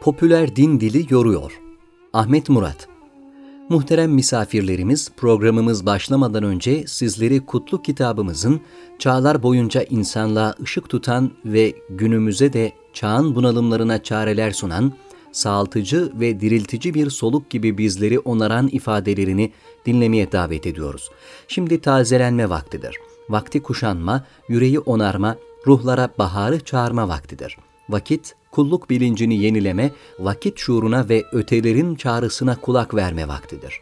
Popüler din dili yoruyor. Ahmet Murat Muhterem misafirlerimiz, programımız başlamadan önce sizleri Kutlu kitabımızın çağlar boyunca insanlığa ışık tutan ve günümüze de çağın bunalımlarına çareler sunan, sağaltıcı ve diriltici bir soluk gibi bizleri onaran ifadelerini dinlemeye davet ediyoruz. Şimdi tazelenme vaktidir. Vakti kuşanma, yüreği onarma, ruhlara baharı çağırma vaktidir. Vakit kulluk bilincini yenileme, vakit şuuruna ve ötelerin çağrısına kulak verme vaktidir.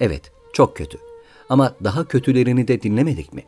Evet, çok kötü. Ama daha kötülerini de dinlemedik mi?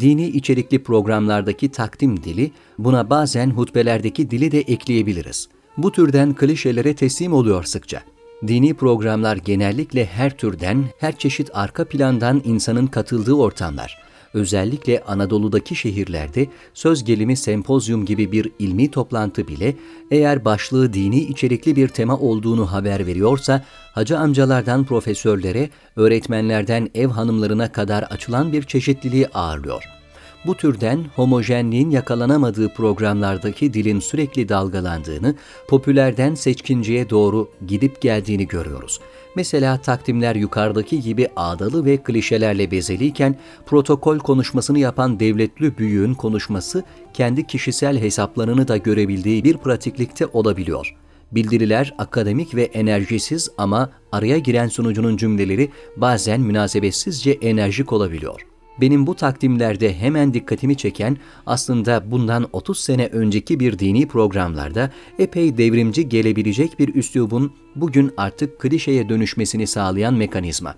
Dini içerikli programlardaki takdim dili, buna bazen hutbelerdeki dili de ekleyebiliriz. Bu türden klişelere teslim oluyor sıkça. Dini programlar genellikle her türden, her çeşit arka plandan insanın katıldığı ortamlar, özellikle Anadolu'daki şehirlerde söz gelimi sempozyum gibi bir ilmi toplantı bile eğer başlığı dini içerikli bir tema olduğunu haber veriyorsa, hacı amcalardan profesörlere, öğretmenlerden ev hanımlarına kadar açılan bir çeşitliliği ağırlıyor.'' Bu türden homojenliğin yakalanamadığı programlardaki dilin sürekli dalgalandığını, popülerden seçkinciye doğru gidip geldiğini görüyoruz. Mesela takdimler yukarıdaki gibi ağdalı ve klişelerle bezeliyken protokol konuşmasını yapan devletli büyüğün konuşması kendi kişisel hesaplarını da görebildiği bir pratiklikte olabiliyor. Bildiriler akademik ve enerjisiz ama araya giren sunucunun cümleleri bazen münasebetsizce enerjik olabiliyor. Benim bu takdimlerde hemen dikkatimi çeken aslında bundan 30 sene önceki bir dini programlarda epey devrimci gelebilecek bir üslubun bugün artık klişeye dönüşmesini sağlayan mekanizma.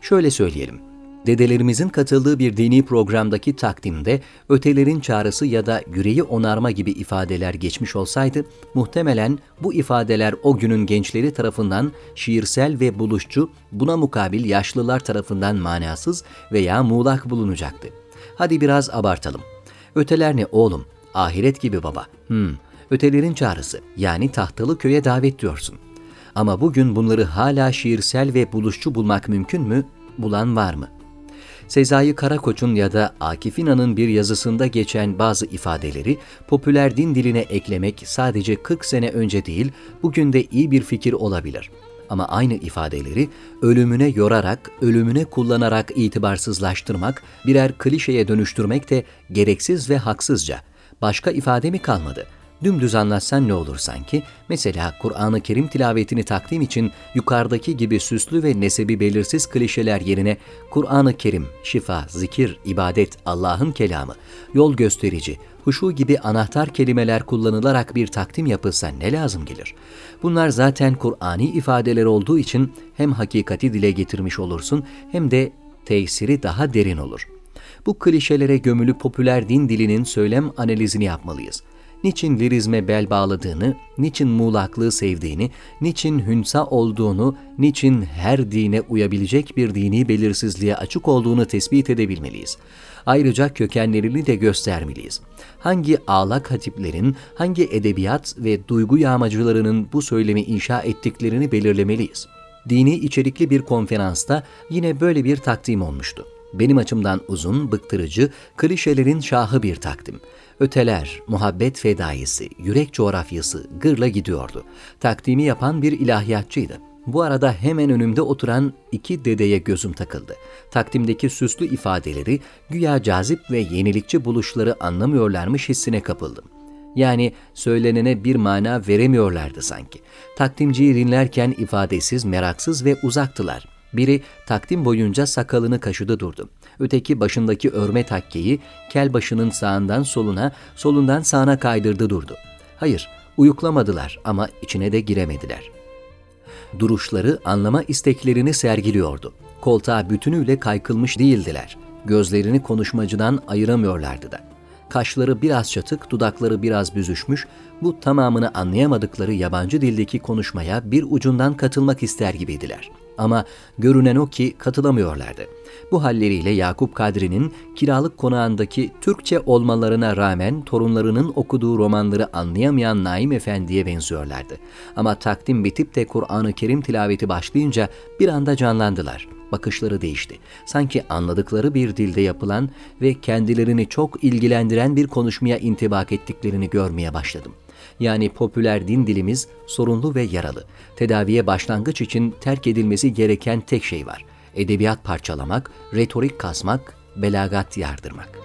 Şöyle söyleyelim dedelerimizin katıldığı bir dini programdaki takdimde ötelerin çağrısı ya da yüreği onarma gibi ifadeler geçmiş olsaydı, muhtemelen bu ifadeler o günün gençleri tarafından şiirsel ve buluşçu, buna mukabil yaşlılar tarafından manasız veya muğlak bulunacaktı. Hadi biraz abartalım. Öteler ne oğlum? Ahiret gibi baba. Hmm, ötelerin çağrısı yani tahtalı köye davet diyorsun. Ama bugün bunları hala şiirsel ve buluşçu bulmak mümkün mü? Bulan var mı? Sezai Karakoç'un ya da Akif İnan'ın bir yazısında geçen bazı ifadeleri popüler din diline eklemek sadece 40 sene önce değil, bugün de iyi bir fikir olabilir. Ama aynı ifadeleri ölümüne yorarak, ölümüne kullanarak itibarsızlaştırmak, birer klişeye dönüştürmek de gereksiz ve haksızca. Başka ifade mi kalmadı?'' Dümdüz anlatsan ne olur sanki? Mesela Kur'an-ı Kerim tilavetini takdim için yukarıdaki gibi süslü ve nesebi belirsiz klişeler yerine Kur'an-ı Kerim, şifa, zikir, ibadet, Allah'ın kelamı, yol gösterici, huşu gibi anahtar kelimeler kullanılarak bir takdim yapılsa ne lazım gelir? Bunlar zaten Kur'ani ifadeler olduğu için hem hakikati dile getirmiş olursun hem de tesiri daha derin olur. Bu klişelere gömülü popüler din dilinin söylem analizini yapmalıyız.'' Niçin lirizme bel bağladığını, niçin muğlaklığı sevdiğini, niçin hünsa olduğunu, niçin her dine uyabilecek bir dini belirsizliğe açık olduğunu tespit edebilmeliyiz. Ayrıca kökenlerini de göstermeliyiz. Hangi ağlak hatiplerin, hangi edebiyat ve duygu yağmacılarının bu söylemi inşa ettiklerini belirlemeliyiz. Dini içerikli bir konferansta yine böyle bir takdim olmuştu. Benim açımdan uzun, bıktırıcı, klişelerin şahı bir takdim. Öteler, muhabbet fedaisi, yürek coğrafyası gırla gidiyordu. Takdimi yapan bir ilahiyatçıydı. Bu arada hemen önümde oturan iki dedeye gözüm takıldı. Takdimdeki süslü ifadeleri, güya cazip ve yenilikçi buluşları anlamıyorlarmış hissine kapıldım. Yani söylenene bir mana veremiyorlardı sanki. Takdimciyi dinlerken ifadesiz, meraksız ve uzaktılar. Biri takdim boyunca sakalını kaşıdı durdu. Öteki başındaki örme takkeyi kel başının sağından soluna, solundan sağına kaydırdı durdu. Hayır, uyuklamadılar ama içine de giremediler. Duruşları anlama isteklerini sergiliyordu. Koltuğa bütünüyle kaykılmış değildiler. Gözlerini konuşmacıdan ayıramıyorlardı da. Kaşları biraz çatık, dudakları biraz büzüşmüş, bu tamamını anlayamadıkları yabancı dildeki konuşmaya bir ucundan katılmak ister gibiydiler.'' Ama görünen o ki katılamıyorlardı. Bu halleriyle Yakup Kadri'nin kiralık konağındaki Türkçe olmalarına rağmen torunlarının okuduğu romanları anlayamayan Naim Efendi'ye benziyorlardı. Ama takdim bitip de Kur'an-ı Kerim tilaveti başlayınca bir anda canlandılar. Bakışları değişti. Sanki anladıkları bir dilde yapılan ve kendilerini çok ilgilendiren bir konuşmaya intibak ettiklerini görmeye başladım. Yani popüler din dilimiz sorunlu ve yaralı. Tedaviye başlangıç için terk edilmesi gereken tek şey var. Edebiyat parçalamak, retorik kasmak, belagat yardırmak.